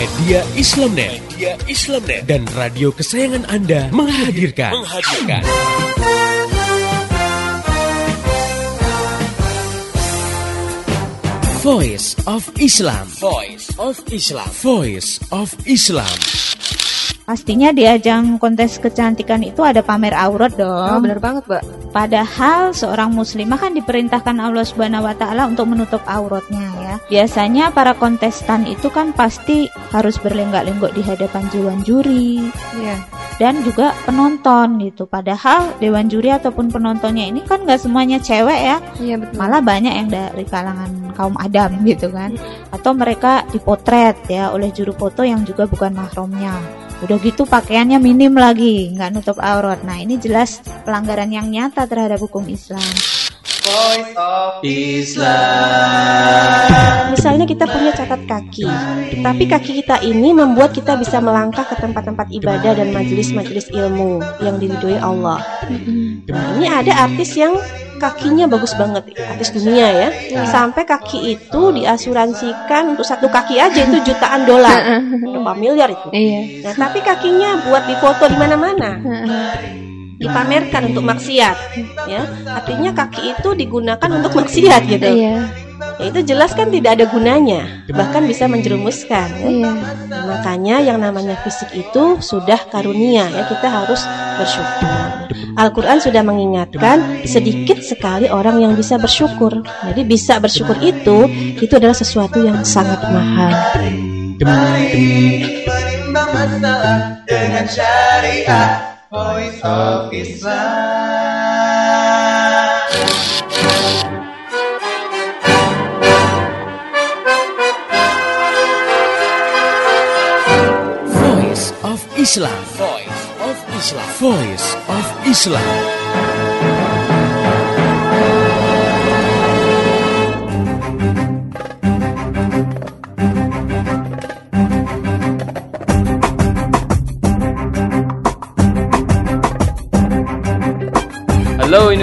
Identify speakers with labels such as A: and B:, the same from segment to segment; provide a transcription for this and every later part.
A: Media Islamnet, Media Islamnet dan radio kesayangan Anda menghadirkan, menghadirkan. Voice of Islam. Voice of Islam. Voice of Islam.
B: Pastinya di ajang kontes kecantikan itu ada pamer aurat dong.
C: Oh, bener banget, Mbak.
B: Padahal seorang muslimah kan diperintahkan Allah Subhanahu wa taala untuk menutup auratnya ya. Biasanya para kontestan itu kan pasti harus berlenggak-lenggok di hadapan dewan juri.
C: Iya.
B: Dan juga penonton gitu. Padahal dewan juri ataupun penontonnya ini kan nggak semuanya cewek ya.
C: Iya, betul.
B: Malah banyak yang dari kalangan kaum adam gitu kan. Atau mereka dipotret ya oleh juru foto yang juga bukan mahramnya. Udah gitu pakaiannya minim lagi, nggak nutup aurat. Nah ini jelas pelanggaran yang nyata terhadap hukum Islam.
D: Voice of Islam.
C: Misalnya kita punya catat kaki, tapi kaki kita ini membuat kita bisa melangkah ke tempat-tempat ibadah dan majelis-majelis ilmu yang diridhoi Allah. Nah, ini ada artis yang kakinya bagus banget, artis dunia ya. Sampai kaki itu diasuransikan untuk satu kaki aja itu jutaan dolar, berapa miliar itu.
E: Iya.
C: Nah, tapi kakinya buat difoto di mana-mana. Dipamerkan untuk maksiat, ya. Artinya kaki itu digunakan untuk maksiat gitu.
E: Iya.
C: Ya, itu jelas kan tidak ada gunanya, bahkan bisa menjerumuskan. ya.
E: Iya.
C: Nah, makanya yang namanya fisik itu sudah karunia ya kita harus bersyukur. Al-Quran sudah mengingatkan sedikit sekali orang yang bisa bersyukur. Jadi bisa bersyukur itu itu adalah sesuatu yang sangat mahal.
D: Mari dengan syariah. Voice of Islam.
A: Voice of Islam. Voice of Islam. Voice of Islam.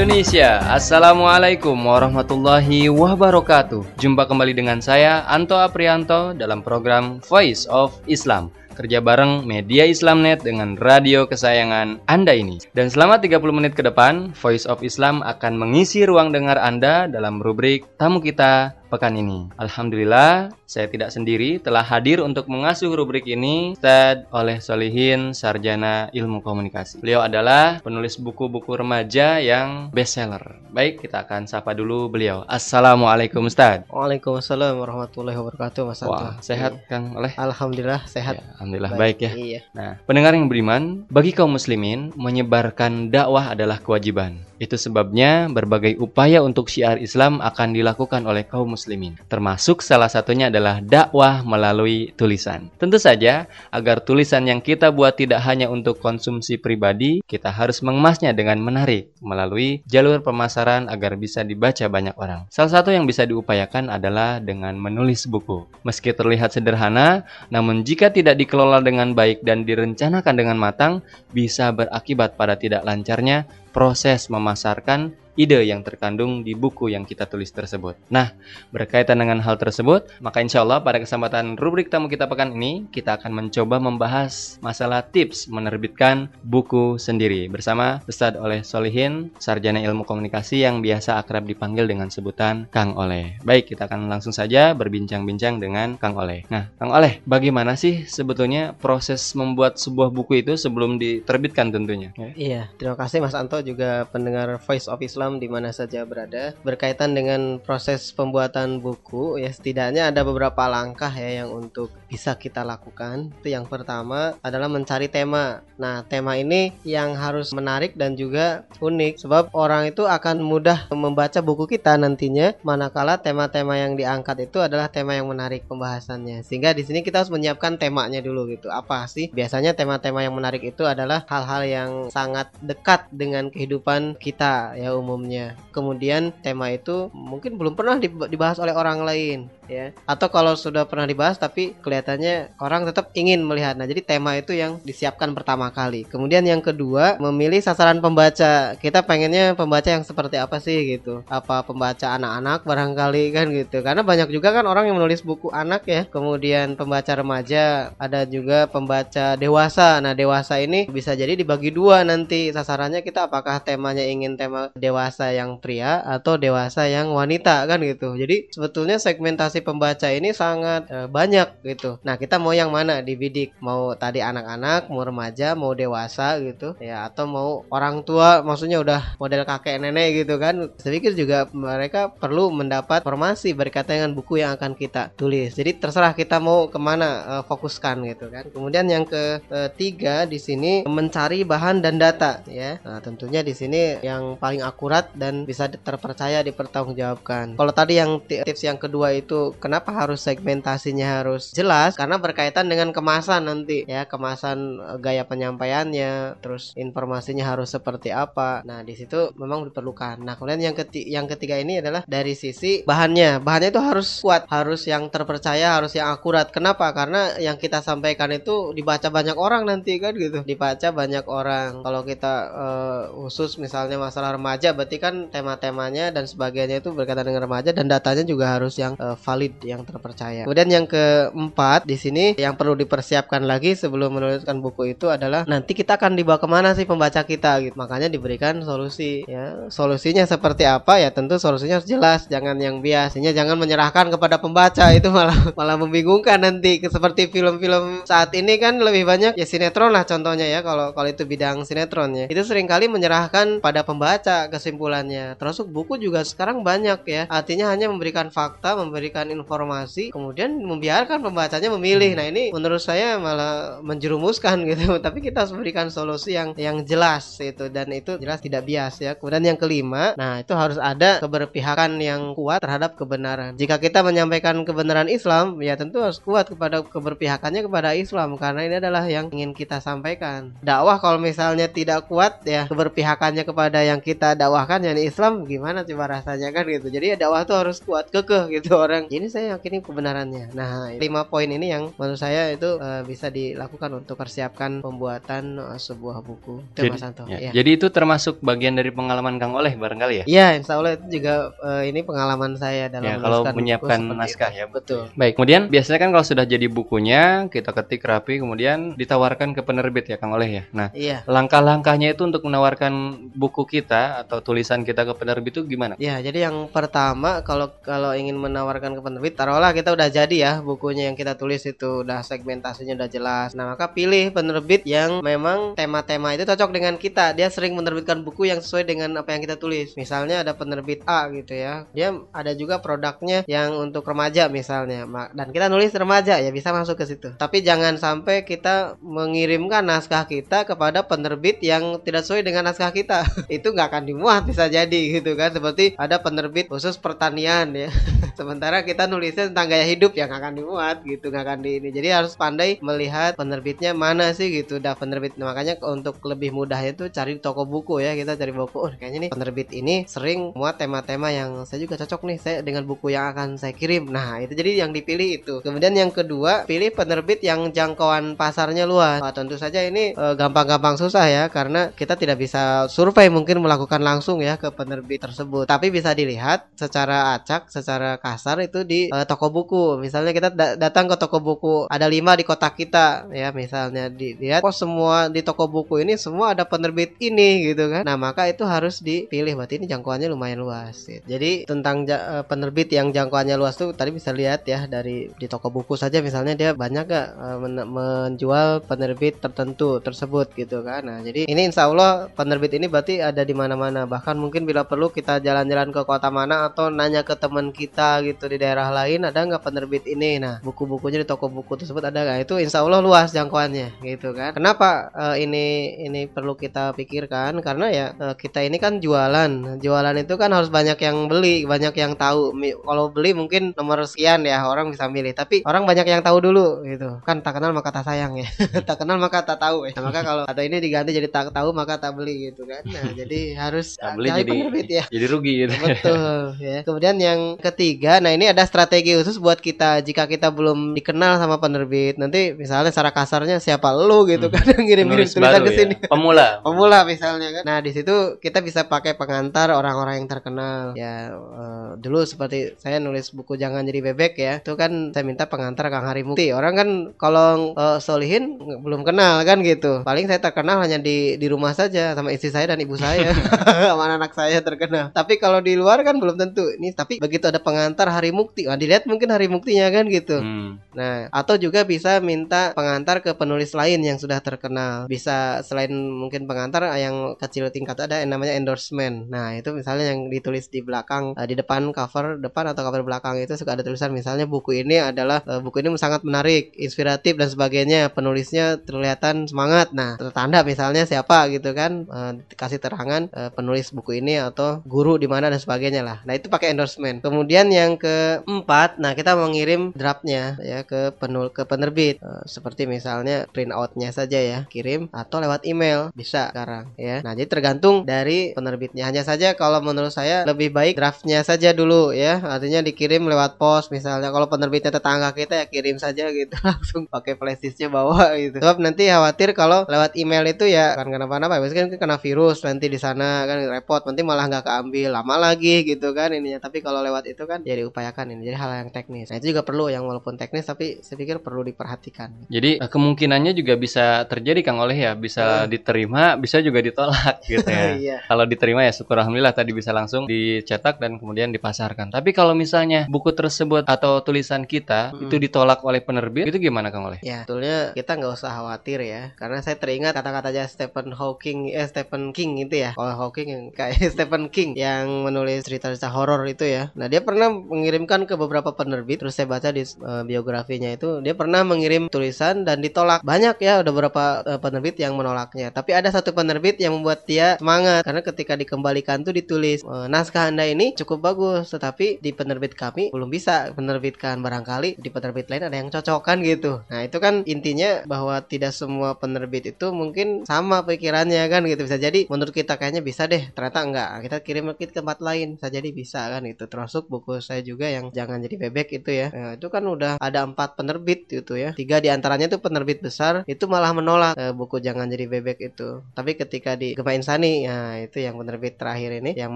F: Indonesia, Assalamualaikum warahmatullahi wabarakatuh. Jumpa kembali dengan saya Anto Aprianto dalam program Voice of Islam. Kerja bareng Media Islamnet dengan radio kesayangan Anda ini. Dan selama 30 menit ke depan Voice of Islam akan mengisi ruang dengar Anda dalam rubrik Tamu Kita pekan ini. Alhamdulillah, saya tidak sendiri telah hadir untuk mengasuh rubrik ini Ustaz oleh Solihin Sarjana Ilmu Komunikasi. Beliau adalah penulis buku-buku remaja yang bestseller. Baik, kita akan sapa dulu beliau. Assalamualaikum Ustaz.
G: Waalaikumsalam warahmatullahi wabarakatuh Mas Anto.
F: Wah, sehat Kang Oleh?
G: Alhamdulillah sehat.
F: Ya, Alhamdulillah baik, ya.
G: Iya.
F: Nah, pendengar yang beriman, bagi kaum muslimin, menyebarkan dakwah adalah kewajiban. Itu sebabnya berbagai upaya untuk syiar Islam akan dilakukan oleh kaum muslimin. Termasuk salah satunya adalah dakwah melalui tulisan. Tentu saja, agar tulisan yang kita buat tidak hanya untuk konsumsi pribadi, kita harus mengemasnya dengan menarik melalui jalur pemasaran agar bisa dibaca banyak orang. Salah satu yang bisa diupayakan adalah dengan menulis buku. Meski terlihat sederhana, namun jika tidak dikelola dengan baik dan direncanakan dengan matang, bisa berakibat pada tidak lancarnya proses memasarkan ide yang terkandung di buku yang kita tulis tersebut. Nah, berkaitan dengan hal tersebut, maka insya Allah pada kesempatan rubrik tamu kita pekan ini, kita akan mencoba membahas masalah tips menerbitkan buku sendiri bersama Ustadz Oleh Solihin, Sarjana Ilmu Komunikasi yang biasa akrab dipanggil dengan sebutan Kang Oleh. Baik, kita akan langsung saja berbincang-bincang dengan Kang Oleh. Nah, Kang Oleh, bagaimana sih sebetulnya proses membuat sebuah buku itu sebelum diterbitkan tentunya? Ya.
G: Iya, terima kasih Mas Anto juga pendengar Voice of Islam di mana saja berada. Berkaitan dengan proses pembuatan buku, ya setidaknya ada beberapa langkah ya yang untuk bisa kita lakukan. Itu yang pertama adalah mencari tema. Nah, tema ini yang harus menarik dan juga unik sebab orang itu akan mudah membaca buku kita nantinya manakala tema-tema yang diangkat itu adalah tema yang menarik pembahasannya. Sehingga di sini kita harus menyiapkan temanya dulu gitu. Apa sih? Biasanya tema-tema yang menarik itu adalah hal-hal yang sangat dekat dengan kehidupan kita ya umum umumnya. Kemudian tema itu mungkin belum pernah dibahas oleh orang lain ya. Atau kalau sudah pernah dibahas tapi kelihatannya orang tetap ingin melihat. Nah, jadi tema itu yang disiapkan pertama kali. Kemudian yang kedua, memilih sasaran pembaca. Kita pengennya pembaca yang seperti apa sih gitu. Apa pembaca anak-anak barangkali kan gitu. Karena banyak juga kan orang yang menulis buku anak ya. Kemudian pembaca remaja, ada juga pembaca dewasa. Nah, dewasa ini bisa jadi dibagi dua nanti sasarannya kita apakah temanya ingin tema dewasa yang pria atau dewasa yang wanita kan gitu. Jadi sebetulnya segmentasi pembaca ini sangat e, banyak gitu. Nah, kita mau yang mana dibidik? Mau tadi anak-anak, mau remaja, mau dewasa gitu ya atau mau orang tua maksudnya udah model kakek nenek gitu kan. Saya pikir juga mereka perlu mendapat informasi berkaitan dengan buku yang akan kita tulis. Jadi terserah kita mau ke mana e, fokuskan gitu kan. Kemudian yang ketiga di sini mencari bahan dan data ya. Nah, tentunya di sini yang paling akurat dan bisa terpercaya dipertanggungjawabkan. Kalau tadi yang tips yang kedua itu kenapa harus segmentasinya harus jelas karena berkaitan dengan kemasan nanti ya, kemasan e, gaya penyampaiannya, terus informasinya harus seperti apa. Nah, di situ memang diperlukan. Nah, kemudian yang ketiga, yang ketiga ini adalah dari sisi bahannya. Bahannya itu harus kuat, harus yang terpercaya, harus yang akurat. Kenapa? Karena yang kita sampaikan itu dibaca banyak orang nanti kan gitu. Dibaca banyak orang. Kalau kita uh, khusus misalnya masalah remaja berarti kan tema-temanya dan sebagainya itu berkaitan dengan remaja dan datanya juga harus yang uh, valid, yang terpercaya. Kemudian yang keempat di sini yang perlu dipersiapkan lagi sebelum menuliskan buku itu adalah nanti kita akan dibawa ke mana sih pembaca kita gitu. Makanya diberikan solusi ya. Solusinya seperti apa ya tentu solusinya harus jelas, jangan yang biasanya jangan menyerahkan kepada pembaca itu malah malah membingungkan nanti seperti film-film saat ini kan lebih banyak ya sinetron lah contohnya ya kalau kalau itu bidang sinetronnya itu sering kali menyerahkan pada pembaca kesimpulannya. Termasuk buku juga sekarang banyak ya. Artinya hanya memberikan fakta memberikan informasi kemudian membiarkan pembacanya memilih. Nah ini menurut saya malah menjerumuskan gitu. Tapi kita harus memberikan solusi yang yang jelas itu. Dan itu jelas tidak bias ya. Kemudian yang kelima nah itu harus ada keberpihakan yang kuat terhadap kebenaran. Jika kita menyampaikan kebenaran Islam ya tentu harus kuat kepada keberpihakannya kepada Islam. Karena ini adalah yang ingin kita sampaikan. Dakwah kalau misalnya tidak kuat ya keberpihakannya kepada yang kita dakwahkan yakni Islam gimana coba rasanya kan gitu. Jadi ya dakwah itu harus kuat kekeh gitu orang. Ini saya yakini kebenarannya. Nah lima poin ini yang menurut saya itu uh, bisa dilakukan untuk persiapkan pembuatan uh, sebuah buku.
F: Itu jadi, Santo ya. ya. jadi itu termasuk bagian dari pengalaman Kang Oleh barangkali ya?
G: Iya Insya Allah itu juga uh, ini pengalaman saya dalam
F: ya, kalau menyiapkan naskah ya
G: betul.
F: Baik kemudian biasanya kan kalau sudah jadi bukunya kita ketik rapi kemudian ditawarkan ke penerbit ya Kang Oleh ya. Nah
G: iya.
F: langkah-langkahnya itu untuk menawarkan buku kita atau tulisan kita ke penerbit itu gimana?
G: Ya, jadi yang pertama kalau kalau ingin menawarkan ke penerbit, taruhlah kita udah jadi ya bukunya yang kita tulis itu udah segmentasinya udah jelas. Nah, maka pilih penerbit yang memang tema-tema itu cocok dengan kita. Dia sering menerbitkan buku yang sesuai dengan apa yang kita tulis. Misalnya ada penerbit A gitu ya. Dia ada juga produknya yang untuk remaja misalnya. Dan kita nulis remaja ya bisa masuk ke situ. Tapi jangan sampai kita mengirimkan naskah kita kepada penerbit yang tidak sesuai dengan naskah kita itu nggak akan dimuat bisa jadi gitu kan. Seperti ada penerbit khusus pertanian ya. Sementara kita nulisnya tentang gaya hidup yang akan dimuat gitu nggak akan di ini. Jadi harus pandai melihat penerbitnya mana sih gitu dah penerbit. Nah, makanya untuk lebih mudahnya tuh cari toko buku ya. Kita cari buku. Oh, kayaknya nih penerbit ini sering muat tema-tema yang saya juga cocok nih saya dengan buku yang akan saya kirim. Nah itu jadi yang dipilih itu. Kemudian yang kedua pilih penerbit yang jangkauan pasarnya luas. Nah, tentu saja ini eh, gampang-gampang e, susah ya. Karena kita tidak bisa survei mungkin melakukan langsung ya ke penerbit tersebut. Tapi bisa dilihat secara acak, secara kasar itu di uh, toko buku. Misalnya kita da datang ke toko buku, ada lima di kota kita ya misalnya dilihat kok semua di toko buku ini semua ada penerbit ini gitu kan. Nah, maka itu harus dipilih berarti ini jangkauannya lumayan luas. Gitu. Jadi tentang uh, penerbit yang jangkauannya luas tuh tadi bisa lihat ya dari di toko buku saja misalnya dia banyak gak uh, men menjual penerbit tertentu tersebut gitu kan. Nah, jadi ini insya Allah penerbit ini berarti ada di mana-mana. Bahkan mungkin bila perlu kita jalan-jalan ke kota mana atau nanya ke teman kita gitu di daerah lain ada nggak penerbit ini? Nah buku-bukunya di toko buku tersebut ada nggak? Itu insya Allah luas jangkauannya gitu kan? Kenapa uh, ini ini perlu kita pikirkan? Karena ya uh, kita ini kan jualan. Jualan itu kan harus banyak yang beli banyak yang tahu. Kalau beli mungkin nomor sekian ya orang bisa milih. Tapi orang banyak yang tahu dulu gitu. Kan tak kenal maka tak sayang ya. Tak kenal maka tak tahu ya. Maka kalau atau ini diganti jadi tak tahu maka tak beli gitu kan? Nah jadi harus
F: tak beli jadi penerbit ya. jadi rugi gitu.
G: Betul ya. Kemudian yang ketiga nah ini ada strategi khusus buat kita. Jika kita belum dikenal sama penerbit nanti misalnya secara kasarnya siapa lu gitu hmm. kan ngirim-ngirim tulisan ke sini.
F: Ya. pemula.
G: Pemula misalnya kan. Nah di situ kita bisa pakai pengantar orang-orang yang terkenal. Ya uh, dulu seperti saya nulis buku jangan jadi bebek ya itu kan saya minta pengantar Kang Hari Mukti. Orang kan kalau uh, solihin belum kenal kan gitu. Paling saya terkenal hanya di di rumah saja sama istri saya dan ibu saya sama anak saya terkenal. Tapi kalau di luar kan belum tentu. Ini tapi begitu ada pengantar Hari Mukti. Nah, dilihat mungkin Hari Muktinya kan gitu. Hmm. nah atau juga bisa minta pengantar ke penulis lain yang sudah terkenal. Bisa selain mungkin pengantar yang kecil tingkat ada yang namanya endorsement. Nah itu misalnya yang ditulis di belakang uh, di depan cover depan atau cover belakang itu suka ada tulisan. Misalnya buku ini adalah uh, buku ini sangat menarik inspiratif dan sebagainya. Penulisnya terlihatan semangat. Nah tertanda misalnya siapa gitu kan uh, kasih terangan uh, penulis buku ini atau guru di mana dan sebagainya lah. Nah itu pakai endorsement. Kemudian yang keempat nah kita mengirim draftnya ya ke penul ke penerbit. Uh, seperti misalnya print outnya saja ya kirim atau lewat email. Bisa sekarang ya. Nah jadi tergantung dari penerbitnya. Hanya saja kalau menurut saya lebih baik draftnya saja dulu ya. Artinya dikirim lewat pos. Misalnya kalau penerbitnya tetangga kita ya kirim saja gitu. Langsung pakai flashdisknya bawa gitu. Sebab nanti khawatir kalau lewat email itu ya kan kenapa-napa. Kan kena virus nanti di sana kan repot nanti malah nggak keambil. Lama lagi gitu kan ininya. Tapi kalau lewat itu kan jadi upayakan ini jadi hal yang teknis. Nah itu juga perlu yang walaupun teknis tapi saya pikir perlu diperhatikan.
F: Jadi eh, kemungkinannya juga bisa terjadi Kang Oleh ya. Bisa hmm. diterima bisa juga ditolak gitu ya. Iya. kalau diterima ya syukur alhamdulillah tadi bisa langsung dicetak dan kemudian dipasarkan. Tapi kalau misalnya buku tersebut atau tulisan kita hmm. itu ditolak oleh penerbit itu gimana Kang Oleh?
G: Ya betulnya kita nggak usah khawatir ya. Karena saya teringat kata-katanya Stephen Hawking eh Stephen King itu ya. Kalau Hawking yang kayak Stephen King yang menulis cerita-cerita horor itu ya. Nah dia pernah mengirimkan ke beberapa penerbit. Terus saya baca di uh, biografinya itu dia pernah mengirim tulisan dan ditolak. Banyak ya udah beberapa uh, penerbit yang menolaknya. Tapi ada satu penerbit yang membuat dia semangat. Karena ketika dikembalikan tuh ditulis e, naskah anda ini cukup bagus. Tetapi di penerbit kami belum bisa menerbitkan. Barangkali di penerbit lain ada yang cocok kan gitu. Nah itu kan intinya bahwa tidak semua penerbit itu mungkin sama pikirannya kan gitu. Bisa jadi menurut kita kayaknya bisa deh ternyata enggak. Kita kirim ke tempat lain bisa jadi bisa kan itu. Termasuk buku saya juga yang jangan jadi bebek itu ya. Nah, itu kan udah ada empat penerbit gitu ya. Tiga di antaranya itu penerbit besar itu malah menolak e, buku jangan jadi bebek itu. Tapi ketika di Gema Insani ya itu yang penerbit terakhir ini yang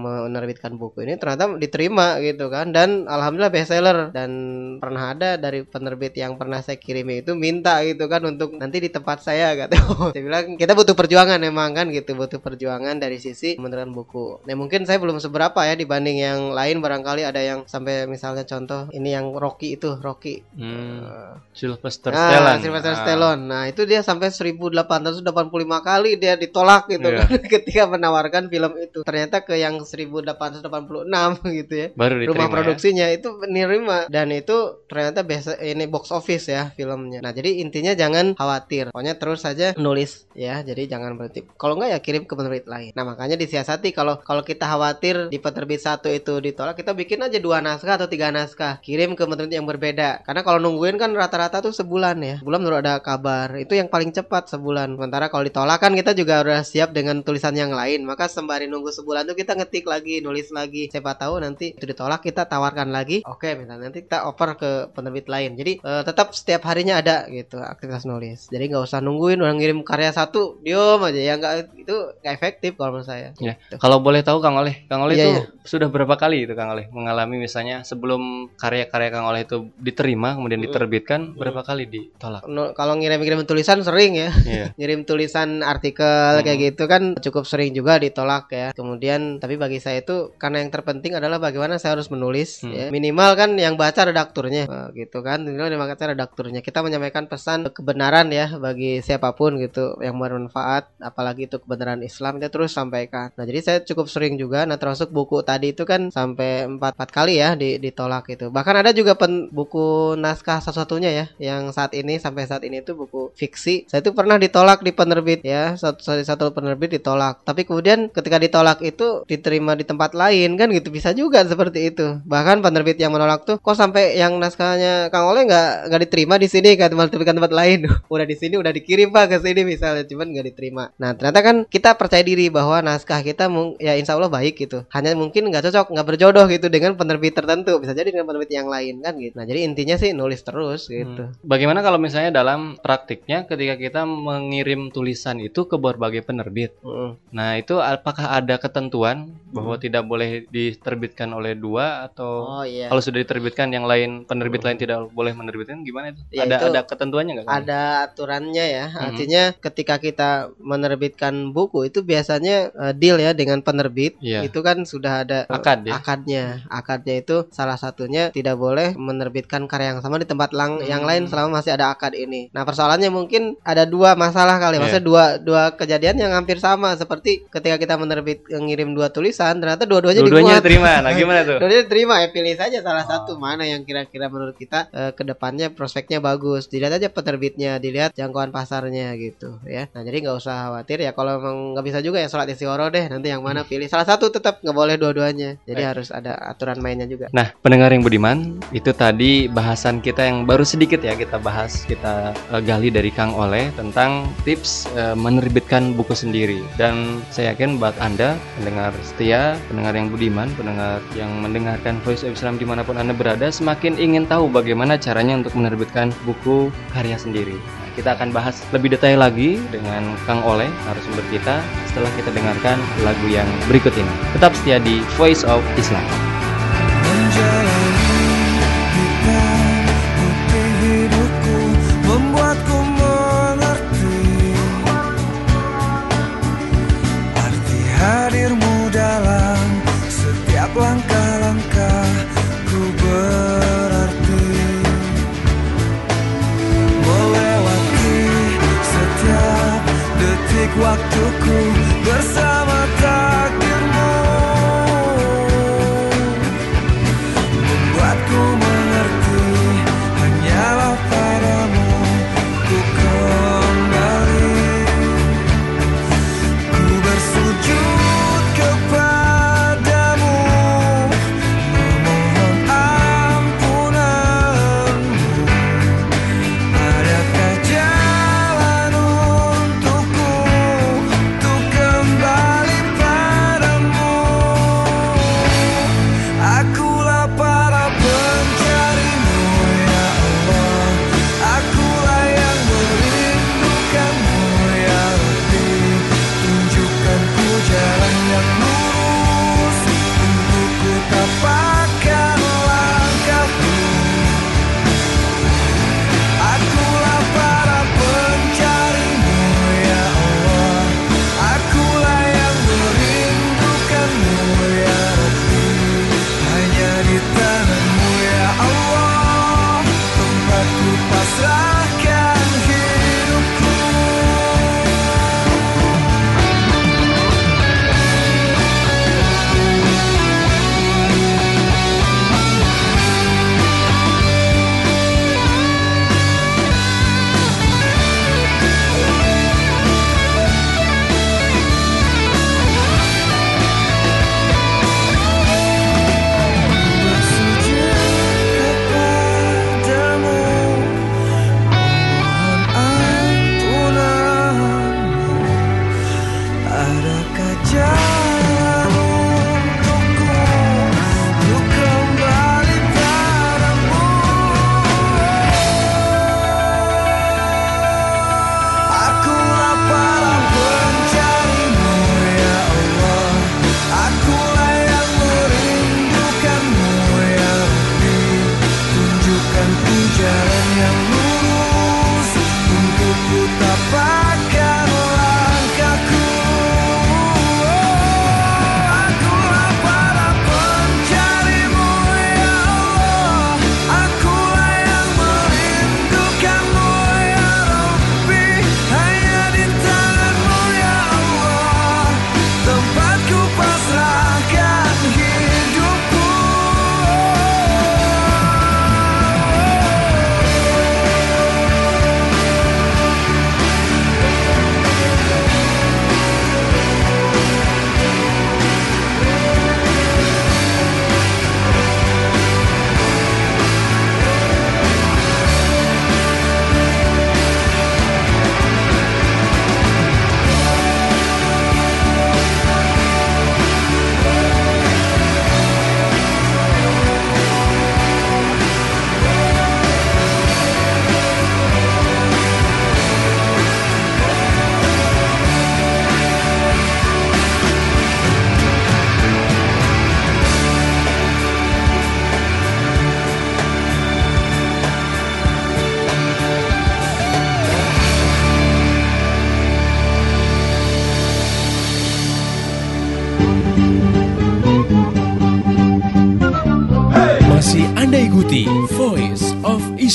G: menerbitkan buku ini ternyata diterima gitu kan. Dan alhamdulillah bestseller. Dan pernah ada dari penerbit yang pernah saya kirim itu minta gitu kan untuk nanti di tempat saya gitu saya bilang kita butuh perjuangan emang kan gitu butuh perjuangan dari sisi menerbitkan buku. Nah mungkin saya belum seberapa ya dibanding yang lain. Barangkali ada yang sampai misalnya contoh ini yang Rocky itu Rocky. Hmm.
F: uh, Sylvester nah, Stallone.
G: Sylvester ah. Stallone. Nah itu dia sampai 1885 kali dia ditolak gitu yeah. kan ketika menawarkan film itu. Ternyata ke yang 1886 gitu ya.
F: Baru
G: rumah ya? produksinya ya? itu menerima. Dan itu ternyata biasa ini box office ya filmnya. Nah jadi intinya jangan khawatir. Pokoknya terus saja nulis ya. Jadi jangan berhenti. Kalau enggak ya kirim ke penerbit lain. Nah makanya disiasati kalau kalau kita khawatir di penerbit satu itu ditolak kita bikin aja dua naskah atau tiga naskah kirim ke penerbit yang berbeda. Karena kalau nungguin kan rata-rata tuh sebulan ya. Sebulan baru ada kabar itu yang paling cepat sebulan. Sementara kalau ditolak kan kita juga udah siap dengan tulisan yang lain. Maka sembari nunggu sebulan tuh kita ngetik lagi nulis lagi. Siapa tahu nanti itu ditolak kita tawarkan lagi. Oke misalnya nanti kita offer ke penerbit lain. Jadi uh, tetap setiap harinya ada gitu aktivitas nulis. Jadi nggak usah nungguin orang ngirim karya satu diom aja. Ya nggak itu nggak efektif kalau menurut saya.
F: Ya. Gitu. kalau boleh tahu Kang Oleh Kang Oleh ya, itu ya. sudah berapa kali itu Kang Oleh mengalami misalnya sebelum karya-karya Kang Oleh itu diterima kemudian diterbitkan hmm. berapa kali ditolak
G: no, kalau ngirim-ngirim tulisan sering ya yeah. ngirim tulisan artikel hmm. kayak gitu kan cukup sering juga ditolak ya kemudian tapi bagi saya itu karena yang terpenting adalah bagaimana saya harus menulis hmm. ya. minimal kan yang baca redakturnya nah, gitu kan minimal yang baca redakturnya kita menyampaikan pesan kebenaran ya bagi siapa pun gitu yang bermanfaat apalagi itu kebenaran Islam kita terus sampaikan nah jadi saya cukup sering juga nah termasuk buku tadi itu kan sampai empat empat kali ya di, ditolak itu. Bahkan ada juga pen, buku naskah satu-satunya ya yang saat ini sampai saat ini itu buku fiksi. Saya itu pernah ditolak di penerbit ya satu satu penerbit ditolak. Tapi kemudian ketika ditolak itu diterima di tempat lain kan gitu bisa juga seperti itu. Bahkan penerbit yang menolak tuh kok sampai yang naskahnya Kang Oleh nggak nggak diterima di sini kan tempat tempat lain. udah di sini udah dikirim pak ke sini misalnya cuman nggak diterima. Nah ternyata kan kita percaya diri bahwa naskah kita ya insya Allah baik gitu. Hanya mungkin nggak cocok nggak berjodoh gitu dengan penerbit tertentu bisa jadi dengan penerbit yang lain kan gitu. Nah jadi intinya sih nulis terus gitu.
F: Hmm. Bagaimana kalau misalnya dalam praktiknya ketika kita mengirim tulisan itu ke berbagai penerbit. Hmm. Nah itu apakah ada ketentuan bahwa hmm. tidak boleh diterbitkan oleh dua atau oh, iya. kalau sudah diterbitkan yang lain penerbit hmm. lain tidak boleh menerbitkan gimana itu? Ya, ada itu ada ketentuannya nggak?
G: Ada aturannya ya. Hmm. Artinya ketika kita menerbitkan buku itu biasanya uh, deal ya dengan penerbit yeah. itu kan sudah ada
F: akad ya?
G: akadnya. Akadnya itu salah satunya tidak boleh menerbitkan karya yang sama di tempat lang hmm. yang lain selama masih ada akad ini. Nah persoalannya mungkin ada dua masalah kali, yeah. maksudnya dua dua kejadian yang hampir sama seperti ketika kita menerbit ngirim dua tulisan ternyata dua-duanya
F: dua-duanya diterima. Nah gimana tuh?
G: dua-duanya diterima ya pilih saja salah oh. satu mana yang kira-kira menurut kita uh, eh, ke depannya prospeknya bagus. Dilihat aja penerbitnya, dilihat jangkauan pasarnya gitu ya. Nah jadi nggak usah khawatir ya kalau memang nggak bisa juga ya sholat istiqoroh deh nanti yang mana pilih salah satu tetap nggak boleh dua-duanya. Jadi Baik. harus ada aturan mainnya juga.
F: Nah pendengar yang budiman itu tadi bahasan kita yang baru sedikit ya kita bahas kita uh, gali dari Kang Oleh tentang tips uh, menerbitkan buku sendiri dan saya yakin buat anda pendengar setia pendengar yang budiman pendengar yang mendengarkan Voice of Islam di mana pun anda berada semakin ingin tahu bagaimana caranya untuk menerbitkan buku karya sendiri kita akan bahas lebih detail lagi dengan Kang Oleh narasumber kita setelah kita dengarkan lagu yang berikut ini. Tetap setia di Voice of Islam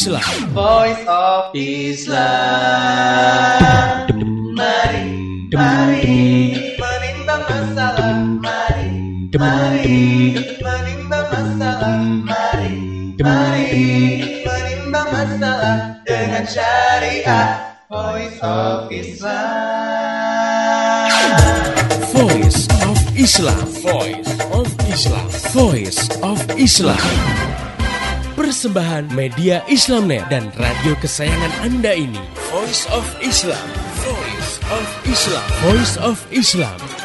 A: Islam.
D: Voice of Islam. Mari, mari menimbang masalah. Mari, mari menimbang masalah. Mari, mari menimbang masalah dengan syariat. Voice of Islam.
A: Voice of Islam. Voice of Islam. Voice of Islam. Persembahan media Islamnet dan radio kesayangan Anda ini. Voice of Islam. Voice of Islam. Voice of Islam.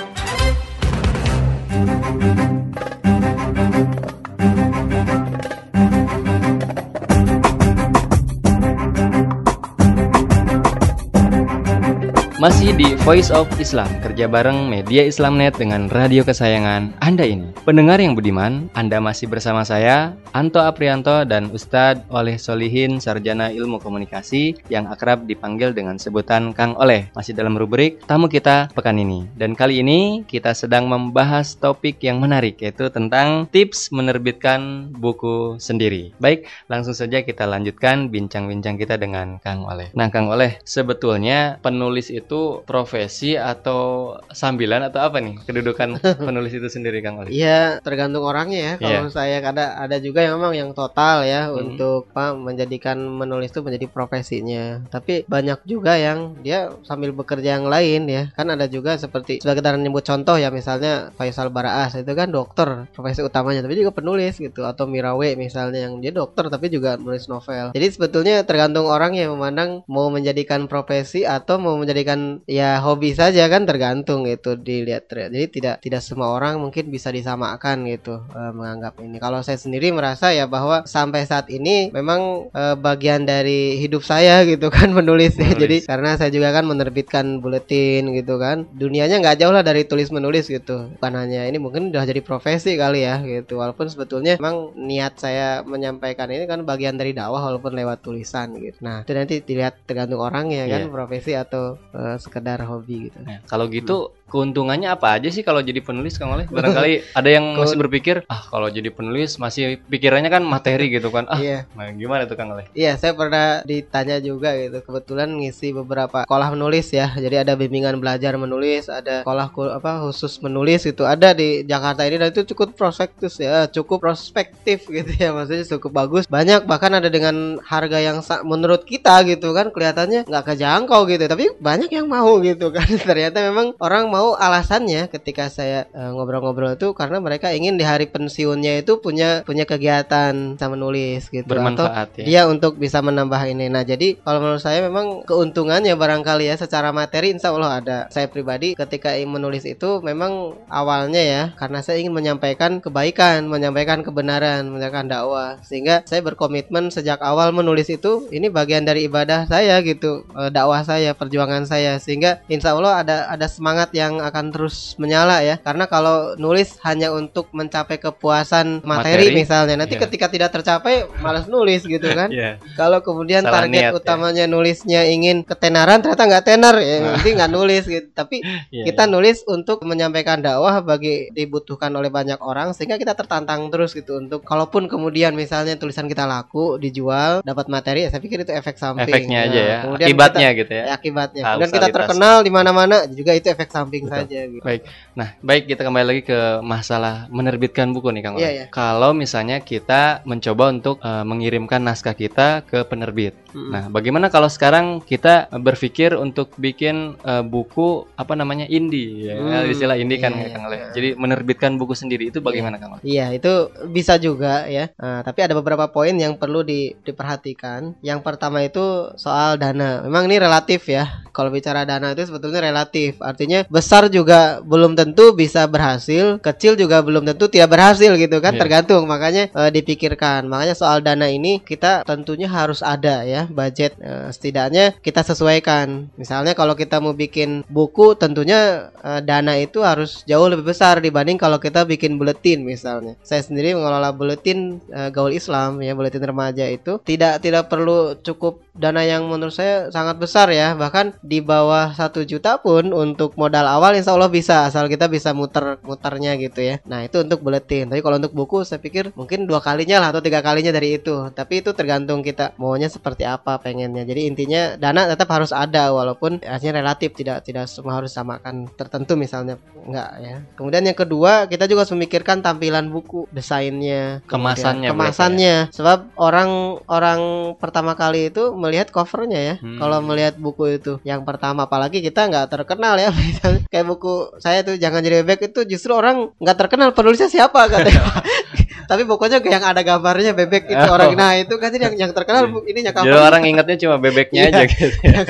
F: Masih di Voice of Islam, kerja bareng media Islamnet dengan radio kesayangan Anda ini. Pendengar yang budiman, Anda masih bersama saya, Anto Aprianto dan Ustadz Oleh Solihin Sarjana Ilmu Komunikasi yang akrab dipanggil dengan sebutan Kang Oleh. Masih dalam rubrik tamu kita pekan ini. Dan kali ini kita sedang membahas topik yang menarik yaitu tentang tips menerbitkan buku sendiri. Baik, langsung saja kita lanjutkan bincang-bincang kita dengan Kang Oleh. Nah, Kang Oleh, sebetulnya penulis itu profesi atau sambilan atau apa nih kedudukan penulis itu sendiri Kang Oleh?
G: Iya, tergantung orangnya ya. Kalau saya ada ada juga yang memang yang total ya
F: Hmm.
G: untuk apa menjadikan menulis itu menjadi profesinya. Tapi banyak juga yang dia sambil bekerja yang lain ya. Kan ada juga seperti sebagai kita nyebut contoh ya misalnya Faisal Baraas itu kan dokter profesi utamanya tapi juga penulis gitu atau Mirawe misalnya yang dia dokter tapi juga menulis novel. Jadi sebetulnya tergantung orang yang memandang mau menjadikan profesi atau mau menjadikan ya hobi saja kan tergantung itu dilihat jadi tidak tidak semua orang mungkin bisa disamakan gitu eh, menganggap ini. Kalau saya sendiri merasa ya bahwa sampai saat ini memang eh, bagian dari hidup saya gitu kan menulis. Ya. Jadi karena saya juga kan menerbitkan buletin gitu kan. Dunianya nggak jauh lah dari tulis menulis gitu. Bukan hanya ini mungkin udah jadi profesi kali ya gitu. Walaupun sebetulnya memang niat saya menyampaikan ini kan bagian dari dakwah walaupun lewat tulisan gitu. Nah itu nanti dilihat tergantung orangnya kan
F: Iya.
G: profesi atau eh, sekedar hobi gitu
F: Nah, kalau gitu keuntungannya apa aja sih kalau jadi penulis Kang Oleh? Barangkali ada yang masih berpikir, ah kalau jadi penulis masih pikirannya kan materi gitu kan. Ah,
G: Iya.
F: nah, gimana tuh Kang Oleh?
G: Iya, saya pernah ditanya juga gitu. Kebetulan ngisi beberapa sekolah menulis ya. Jadi ada bimbingan belajar menulis, ada sekolah ku- apa khusus menulis itu ada di Jakarta ini dan itu cukup prospektus ya, cukup prospektif gitu ya. Maksudnya cukup bagus. Banyak bahkan ada dengan harga yang menurut kita gitu kan kelihatannya nggak kejangkau gitu, tapi banyak yang mau gitu kan. Ternyata memang orang mau alasannya ketika saya eh, ngobrol-ngobrol itu karena mereka ingin di hari pensiunnya itu punya punya kegiatan sama menulis gitu atau
F: Bermanfaat ya.
G: dia untuk bisa menambah ini. Nah, jadi kalau menurut saya memang keuntungannya barangkali ya secara materi insya Allah ada. Saya pribadi ketika ingin menulis itu memang awalnya ya karena saya ingin menyampaikan kebaikan, menyampaikan kebenaran, menyampaikan dakwah. Sehingga saya berkomitmen sejak awal menulis itu ini bagian dari ibadah saya gitu, eh, dakwah saya, perjuangan saya. Sehingga insya Allah ada ada semangat yang akan terus menyala ya. Karena kalau nulis hanya untuk mencapai kepuasan materi,
F: Materi,
G: misalnya nanti
F: iya.
G: ketika tidak tercapai malas nulis gitu kan.
F: Iya.
G: Kalau kemudian
F: Salah
G: target
F: niat, ya.
G: utamanya nulisnya ingin ketenaran ternyata nggak tenar ya nanti nggak nulis gitu. Tapi
F: Iya,
G: kita nulis untuk menyampaikan dakwah bagi dibutuhkan oleh banyak orang sehingga kita tertantang terus gitu untuk kalaupun kemudian misalnya tulisan kita laku dijual dapat materi ya saya pikir itu efek samping.
F: Efeknya
G: Nah,
F: aja ya.
G: kemudian
F: Akibatnya
G: kita-
F: gitu ya.
G: ya, akibatnya. Kemudian kita terkenal di mana-mana juga itu efek samping
F: Betul.
G: saja gitu.
F: Baik. Nah, baik kita kembali lagi ke masalah menerbitkan buku nih Kang.
G: Iya, iya.
F: Kalau misalnya kita mencoba untuk eh, mengirimkan naskah kita ke penerbit.
G: Mm-mm.
F: Nah, bagaimana kalau sekarang kita berpikir untuk bikin eh, buku apa namanya indie ya,
G: Hmm,
F: istilah indie kan
G: iya,
F: Kang
G: iya.
F: Jadi menerbitkan buku sendiri itu bagaimana Kang Oleh?
G: Iya itu bisa juga ya. Nah, tapi ada beberapa poin yang perlu di- diperhatikan. Yang pertama itu soal dana. Memang ini relatif ya. Kalau bicara dana itu sebetulnya relatif. Artinya besar juga belum tentu bisa berhasil, kecil juga belum tentu tidak berhasil gitu kan.
F: Iya.
G: Tergantung. Makanya eh, dipikirkan. Makanya soal dana ini kita tentunya harus ada ya budget. Eh, setidaknya kita sesuaikan. Misalnya kalau kita mau bikin buku, tentunya eh, dana itu harus jauh lebih besar dibanding kalau kita bikin buletin misalnya. Saya sendiri mengelola buletin eh, gaul Islam ya, buletin remaja itu tidak tidak perlu cukup dana yang menurut saya sangat besar ya, bahkan di bawah satu juta pun untuk modal awal insya Allah bisa asal kita bisa muter muternya gitu ya. Nah itu untuk buletin. Tapi kalau untuk buku saya pikir mungkin dua kalinya lah atau tiga kalinya dari itu. Tapi itu tergantung kita maunya seperti apa pengennya. Jadi intinya dana tetap harus ada walaupun hasilnya relatif tidak tidak semua harus samakan tertentu misalnya enggak ya. Kemudian yang kedua kita juga harus memikirkan tampilan buku, desainnya,
F: Kemasannya berarti
G: kemasannya. Sebab orang orang pertama kali itu melihat covernya ya.
F: Hmm.
G: Kalau melihat buku itu yang pertama apalagi kita nggak terkenal ya. Kayak buku saya tuh jangan jadi bebek itu justru orang nggak terkenal penulisnya siapa katanya tapi pokoknya yang ada gambarnya bebek itu
F: Oh.
G: orang nah itu kan yang yang terkenal bu- ininya
F: Jadi
G: covernya.
F: orang ingatnya cuma bebeknya
G: Iya.
F: aja gitu.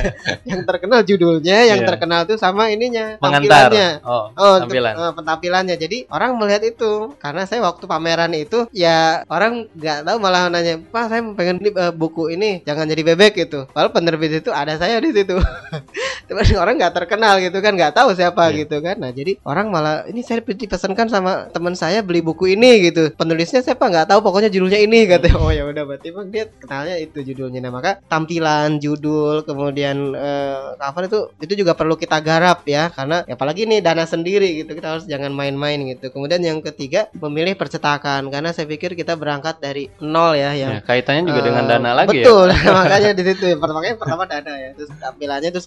G: yang terkenal judulnya yang
F: Iya.
G: terkenal tuh sama ininya
F: Pengantar.
G: tampilannya
F: Oh,
G: Oh,
F: tampilan.
G: eh, pentampilannya. Jadi orang melihat itu karena saya waktu pameran itu ya orang nggak tahu malah nanya, "Pak, saya mau pengen beli eh, buku ini, jangan jadi bebek gitu." Padahal penerbit itu ada saya di situ. Cuman orang nggak terkenal gitu kan, nggak tahu siapa
F: Iya.
G: gitu kan. Nah, jadi orang malah ini saya dipesankan sama teman saya beli buku ini gitu. Penulisnya siapa nggak tahu, pokoknya judulnya ini katanya. Oh ya udah berarti bang dia kenalnya itu judulnya. Nah, maka tampilan, judul, kemudian eh, cover itu itu juga perlu kita garap ya karena ya apalagi ini dana sendiri gitu kita harus jangan main-main gitu. Kemudian yang ketiga memilih percetakan karena saya pikir kita berangkat dari nol ya yang
F: Ya, kaitannya juga
G: Eh,
F: dengan dana lagi
G: betul,
F: ya.
G: makanya di situ ya. Pertama pertama dana ya. Terus tampilannya terus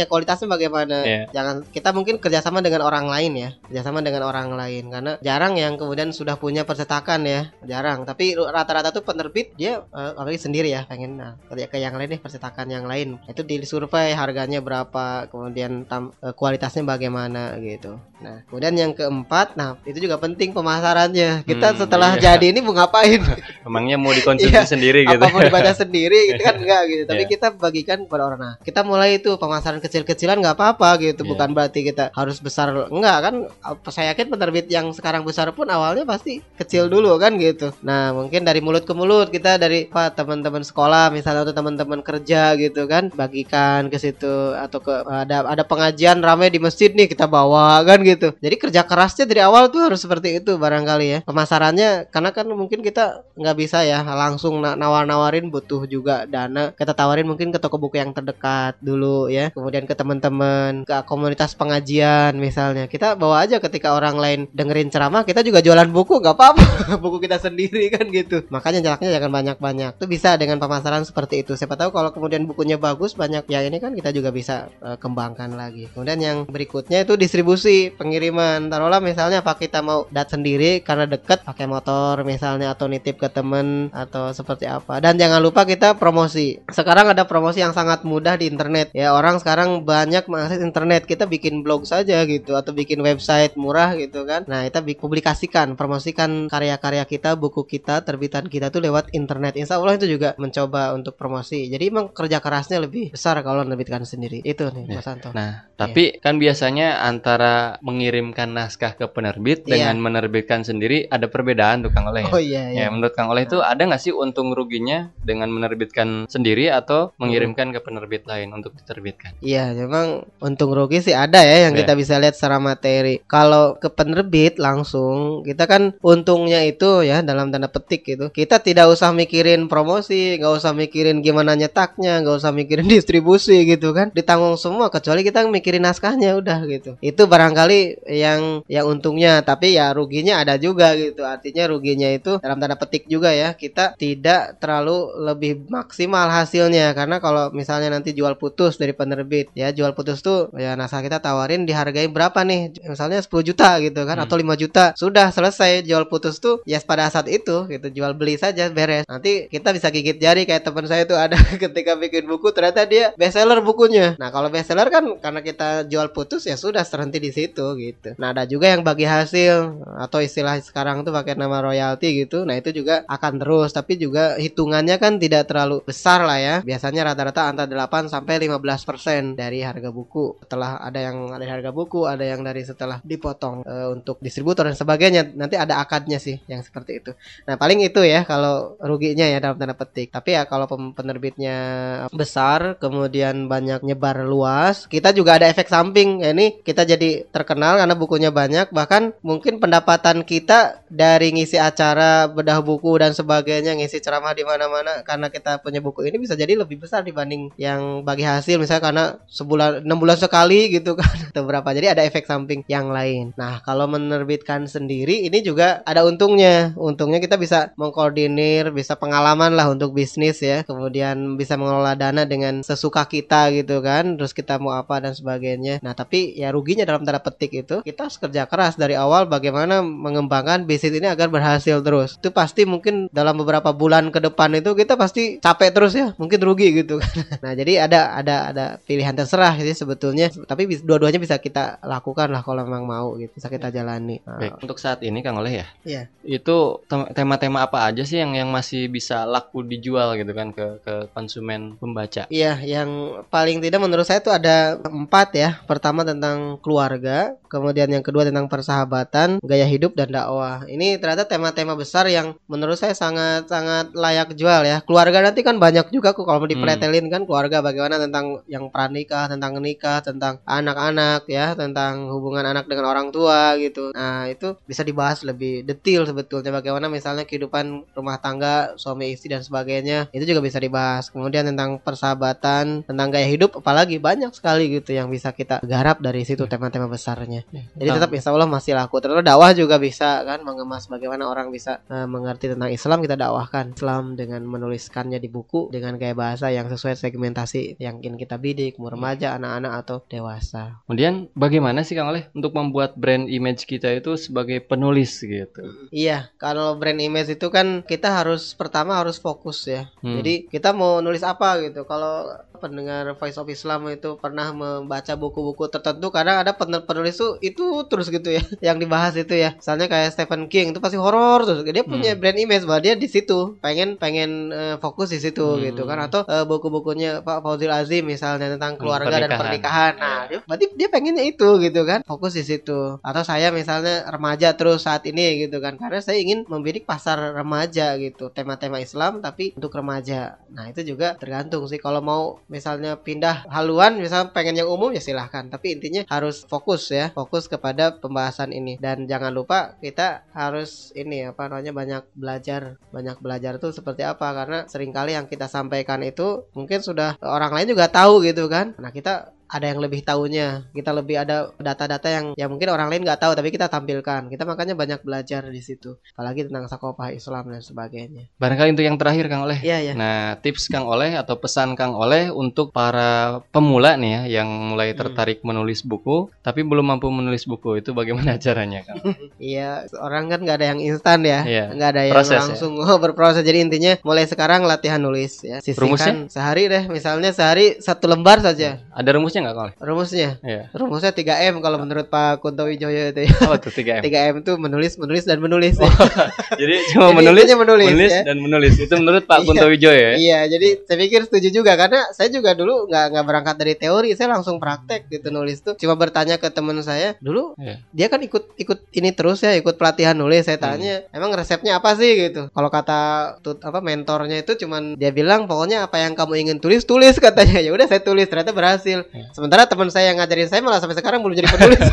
G: kualitasnya bagaimana.
F: Iya.
G: Jangan kita mungkin kerjasama dengan orang lain ya. Kerjasama dengan orang lain karena jarang yang kemudian sudah punya percetakan ya. Jarang. Tapi rata-rata tuh penerbit dia eh, apalagi sendiri ya pengen nah, kerja ke yang lain deh percetakan yang lain. Itu di survei harganya berapa, kemudian tam- eh, kualitasnya bagaimana gitu. Nah, kemudian yang keempat, nah itu juga penting pemasarannya. Kita
F: Hmm,
G: setelah
F: iya.
G: jadi ini mau ngapain?
F: Emangnya mau dikonsumsi
G: Iya,
F: sendiri gitu.
G: apa mau dibaca sendiri gitu kan enggak gitu tapi
F: Iya.
G: kita bagikan kepada orang nah kita mulai itu pemasaran kecil-kecilan nggak apa-apa gitu.
F: Iya.
G: bukan berarti kita harus besar enggak kan? Saya yakin penerbit yang sekarang besar pun awalnya pasti kecil dulu kan gitu. Nah mungkin dari mulut ke mulut kita dari apa teman-teman sekolah misalnya atau teman-teman kerja gitu kan bagikan ke situ atau ke ada ada pengajian ramai di masjid nih kita bawa kan gitu. Jadi kerja kerasnya dari awal tuh harus seperti itu barangkali ya. Pemasarannya karena kan mungkin kita nggak bisa ya langsung na- nawar-nawarin butuh juga dana. Kita tawarin mungkin ke toko buku yang terdekat dulu ya kemudian ke teman-teman ke komunitas pengajian misalnya. Kita bawa aja ketika orang lain dengerin ceramah kita juga jualan buku nggak apa-apa. Buku kita sendiri kan gitu. Makanya jaraknya jangan banyak-banyak. Tuh bisa dengan pemasaran seperti itu. Siapa tahu kalau kemudian bukunya bagus banyak ya ini kan kita juga bisa eh, kembangkan lagi. Kemudian yang berikutnya itu distribusi pengiriman. Taruhlah misalnya apa kita mau dat sendiri karena deket pakai motor misalnya atau nitip ke temen atau seperti apa. Dan jangan lupa kita promosi. Sekarang ada promosi yang sangat mudah di internet. Ya orang sekarang banyak mengakses internet kita bikin blog saja gitu atau bikin website murah gitu kan nah kita publikasikan promosikan karya-karya kita buku kita terbitan kita tuh lewat internet insya Allah itu juga mencoba untuk promosi jadi emang kerja kerasnya lebih besar kalau menerbitkan sendiri itu nih
F: Ya.
G: Mas Anto
F: Nah, tapi kan biasanya antara mengirimkan naskah ke penerbit
G: Iya.
F: dengan menerbitkan sendiri ada perbedaan tuh Kang Oleh. ya?
G: oh iya iya
F: Ya, menurut Kang Oleh itu ada nggak sih untung ruginya dengan menerbitkan sendiri atau mengirimkan ke penerbit lain untuk diterbitkan?
G: Iya, memang untung rugi sih ada ya yang
F: Iya.
G: kita bisa lihat secara materi. Kalau ke penerbit langsung, kita kan untungnya itu ya dalam tanda petik gitu. Kita tidak usah mikirin promosi, nggak usah mikirin gimana nyetaknya, nggak usah mikirin distribusi gitu kan. Ditanggung semua kecuali kita mikirin naskahnya udah gitu. Itu barangkali yang yang untungnya, tapi ya ruginya ada juga gitu. Artinya ruginya itu dalam tanda petik juga ya. Kita tidak terlalu lebih maksimal hasilnya karena kalau misalnya nanti jual putus dari penerbit ya jual putus tuh ya naskah kita tawarin dihargai berapa nih? Misalnya 10 juta gitu kan
F: Hmm.
G: atau 5 juta. Sudah selesai jual putus tuh ya pada saat itu gitu jual beli saja beres. Nanti kita bisa gigit jari kayak teman saya tuh ada ketika bikin buku ternyata dia bestseller bukunya. Nah kalau bestseller kan karena kita jual putus ya sudah terhenti di situ gitu. Nah ada juga yang bagi hasil atau istilah sekarang tuh pakai nama royalti gitu. Nah itu juga akan terus tapi juga hitungannya kan tidak terlalu besar lah ya. Biasanya rata-rata antara 8 sampai 15% dari harga buku. Setelah ada yang dari harga buku ada yang dari setelah dipotong eh, untuk distributor dan sebagainya. Nanti ada akadnya sih yang seperti itu. Nah paling itu ya kalau ruginya ya dalam tanda petik. Tapi ya kalau penerbitnya besar kemudian banyak nyebar luas kita juga ada efek samping. Ya ini kita jadi terkenal karena bukunya banyak. Bahkan mungkin pendapatan kita dari ngisi acara bedah buku dan sebagainya ngisi ceramah di mana-mana karena kita punya buku ini bisa jadi lebih besar dibanding yang bagi hasil. Misalnya karena sebulan enam bulan sekali gitu kan atau berapa. Jadi ada efek samping yang lain. Nah kalau menerbitkan sendiri ini juga ada untungnya. Untungnya kita bisa mengkoordinir bisa pengalaman lah untuk bisnis ya. Kemudian bisa mengelola dana dengan sesuka kita gitu kan terus kita mau apa dan sebagainya. Nah tapi ya ruginya dalam tanda petik itu kita harus kerja keras dari awal bagaimana mengembangkan bisnis ini agar berhasil terus. Itu pasti mungkin dalam beberapa bulan ke depan itu kita pasti capek terus ya mungkin rugi gitu kan. Nah jadi ada ada ada pilihan terserah sih sebetulnya tapi dua-duanya bisa kita lakukan lah kalau memang mau gitu bisa kita jalani Nah,
F: Baik, untuk saat ini Kang Oleh ya.
G: Iya.
F: Itu tem- tema-tema apa aja sih yang yang masih bisa laku dijual gitu kan ke ke konsumen pembaca?
G: Iya, yang paling tidak menurut saya itu ada empat ya. Pertama tentang keluarga, kemudian yang kedua tentang persahabatan, gaya hidup dan dakwah. Ini ternyata tema-tema besar yang menurut saya sangat sangat layak jual ya. Keluarga nanti kan banyak juga kok kalau mau dipretelin kan keluarga bagaimana tentang yang pranikah, tentang nikah, tentang anak-anak ya, tentang hubungan anak dengan orang tua gitu. Nah, itu bisa dibahas lebih detail sebetulnya bagaimana misalnya kehidupan rumah tangga, suami istri dan sebagainya. Itu juga bisa dibahas. Kemudian tentang persahabatan, tentang gaya hidup apalagi banyak sekali gitu yang bisa kita garap dari situ tema-tema besarnya. Jadi tetap insya Allah masih laku. Terus dakwah juga bisa kan mengemas bagaimana orang bisa eh, mengerti tentang Islam kita dakwahkan Islam dengan menuliskannya di buku dengan gaya bahasa yang sesuai segmentasi yang ingin kita bidik, mau remaja, anak-anak atau dewasa.
F: Kemudian bagaimana sih Kang Oleh untuk membuat brand image kita itu sebagai penulis gitu?
G: Iya, kalau brand image itu kan kita harus pertama harus fokus ya.
F: Hmm.
G: Jadi kita mau nulis apa gitu. Kalau pendengar Voice of Islam itu pernah membaca buku-buku tertentu, kadang ada pen- penulis tuh itu terus gitu ya, yang dibahas itu ya. Misalnya kayak Stephen King itu pasti horor terus. Dia punya brand image bahwa dia di situ, pengen pengen eh, fokus di situ
F: Hmm.
G: gitu kan. Atau eh, buku-bukunya Pak Fauzil Azim misalnya tentang keluarga dan
F: pernikahan.
G: pernikahan. Nah, dia, berarti dia pengennya itu gitu kan, fokus di situ. Atau saya misalnya remaja terus saat ini gitu kan, karena saya ingin membidik pasar remaja gitu, tema-tema Islam tapi untuk remaja. Nah itu juga tergantung sih. Kalau mau misalnya pindah haluan, misalnya pengen yang umum ya silahkan. Tapi intinya harus fokus ya, fokus kepada pembahasan ini. Dan jangan lupa kita harus ini apa namanya banyak belajar, banyak belajar tuh seperti apa karena sering kali yang kita sampaikan itu mungkin sudah orang lain juga tahu gitu kan. Nah kita ada yang lebih tahunya kita lebih ada data-data yang ya mungkin orang lain nggak tahu tapi kita tampilkan. Kita makanya banyak belajar di situ. Apalagi tentang sakopah Islam dan sebagainya.
F: Barangkali untuk yang terakhir Kang Oleh.
G: iya ya
F: Nah, tips Kang Oleh atau pesan Kang Oleh untuk para pemula nih ya yang mulai
G: Hmm.
F: tertarik menulis buku tapi belum mampu menulis buku itu bagaimana caranya Kang?
G: iya orang kan nggak ada yang instan ya.
F: Iya,
G: nggak ada yang
F: proses ya.
G: langsung oh, berproses. Jadi intinya mulai sekarang latihan nulis ya. Sisihkan sehari deh. Misalnya sehari satu lembar saja.
F: Ada rumusnya nggak Kang Oleh?
G: rumusnya
F: Iya.
G: rumusnya 3M kalau menurut Pak Kunto Wijoyo itu ya
F: Apa tuh 3M?
G: 3M itu menulis menulis dan menulis
F: Jadi cuma
G: Jadi
F: menulis,
G: menulis,
F: menulis
G: ya.
F: dan menulis. Itu menurut Pak
G: Iya.
F: Kunto Wijoyo ya.
G: Iya, jadi saya pikir setuju juga karena saya juga dulu nggak nggak berangkat dari teori, saya langsung praktek gitu nulis tuh. Cuma bertanya ke teman saya dulu,
F: Iya.
G: dia kan ikut ikut ini terus ya, ikut pelatihan nulis. Saya tanya, emang resepnya apa sih gitu? Kalau kata tut apa mentornya itu cuman dia bilang pokoknya apa yang kamu ingin tulis tulis katanya. Ya udah saya tulis ternyata berhasil. Sementara teman saya yang ngajarin saya malah sampai sekarang belum jadi penulis.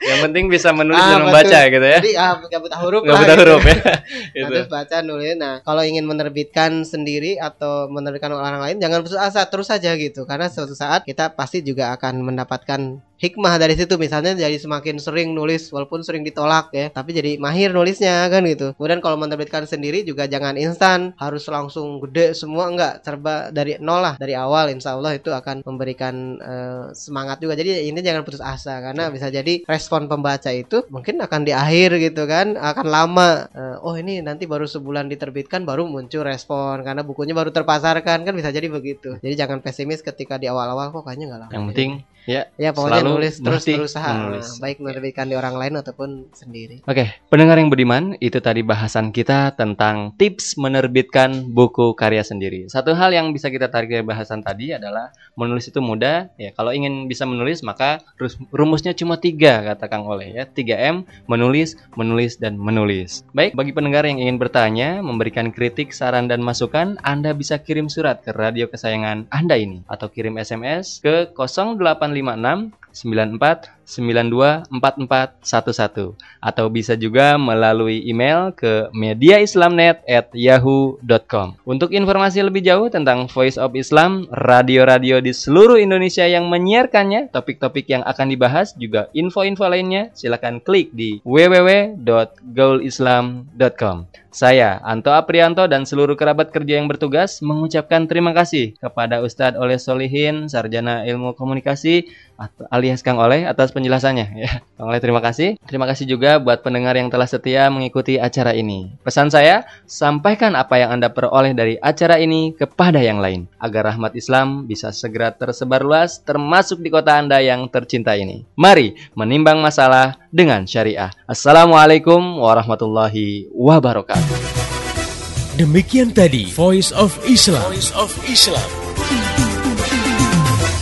F: Yang penting bisa menulis
G: Ah,
F: dan membaca
G: betul.
F: gitu ya.
G: Jadi ah gak buta huruf
F: Nggak
G: lah
F: buta
G: gitu.
F: huruf ya.
G: Nah,
F: Gitu.
G: terus baca nulis. Nah, kalau ingin menerbitkan sendiri atau menerbitkan orang lain, jangan putus asa, terus saja gitu. Karena suatu saat kita pasti juga akan mendapatkan hikmah dari situ. Misalnya jadi semakin sering nulis, walaupun sering ditolak ya, tapi jadi mahir nulisnya kan gitu. Kemudian kalau menerbitkan sendiri juga jangan instan, harus langsung gede semua enggak, serba dari nol lah dari awal. Insya Allah itu akan memberikan eh, semangat juga. Jadi ini jangan putus asa karena bisa jadi respon pembaca itu mungkin akan di akhir gitu kan, akan lama. Eh, oh ini nanti baru sebulan diterbitkan baru muncul respon karena bukunya baru terpasarkan kan bisa jadi begitu. Jadi jangan pesimis ketika di awal-awal kok kayaknya nggak lama.
F: Yang penting ya
G: ya pokoknya
F: selalu
G: nulis terus berusaha
F: menulis.
G: Nah, baik menerbitkan di orang lain ataupun sendiri.
F: Oke, pendengar yang beriman, itu tadi bahasan kita tentang tips menerbitkan buku karya sendiri. Satu hal yang bisa kita tarik dari bahasan tadi adalah menulis itu mudah. Ya, kalau ingin bisa menulis maka rumusnya cuma tiga kata Kang Oleh ya, 3 M, menulis, menulis dan menulis. Baik, bagi pendengar yang ingin bertanya, memberikan kritik, saran dan masukan, Anda bisa kirim surat ke radio kesayangan Anda ini atau kirim SMS ke 0856 94 924411 atau bisa juga melalui email ke mediaislamnet@yahoo.com. Untuk informasi lebih jauh tentang Voice of Islam, radio-radio di seluruh Indonesia yang menyiarkannya, topik-topik yang akan dibahas juga info-info lainnya, silakan klik di www.gaulislam.com. Saya, Anto Aprianto dan seluruh kerabat kerja yang bertugas mengucapkan terima kasih kepada Ustadz Oleh Solihin, Sarjana Ilmu Komunikasi, alias Kang Oleh atas penjelasannya. Ya, Kang Oleh terima kasih. Terima kasih juga buat pendengar yang telah setia mengikuti acara ini. Pesan saya, sampaikan apa yang Anda peroleh dari acara ini kepada yang lain, agar rahmat Islam bisa segera tersebar luas, termasuk di kota Anda yang tercinta ini. Mari menimbang masalah dengan syariah. Assalamualaikum warahmatullahi wabarakatuh.
A: Demikian tadi Voice of Islam. Voice of Islam.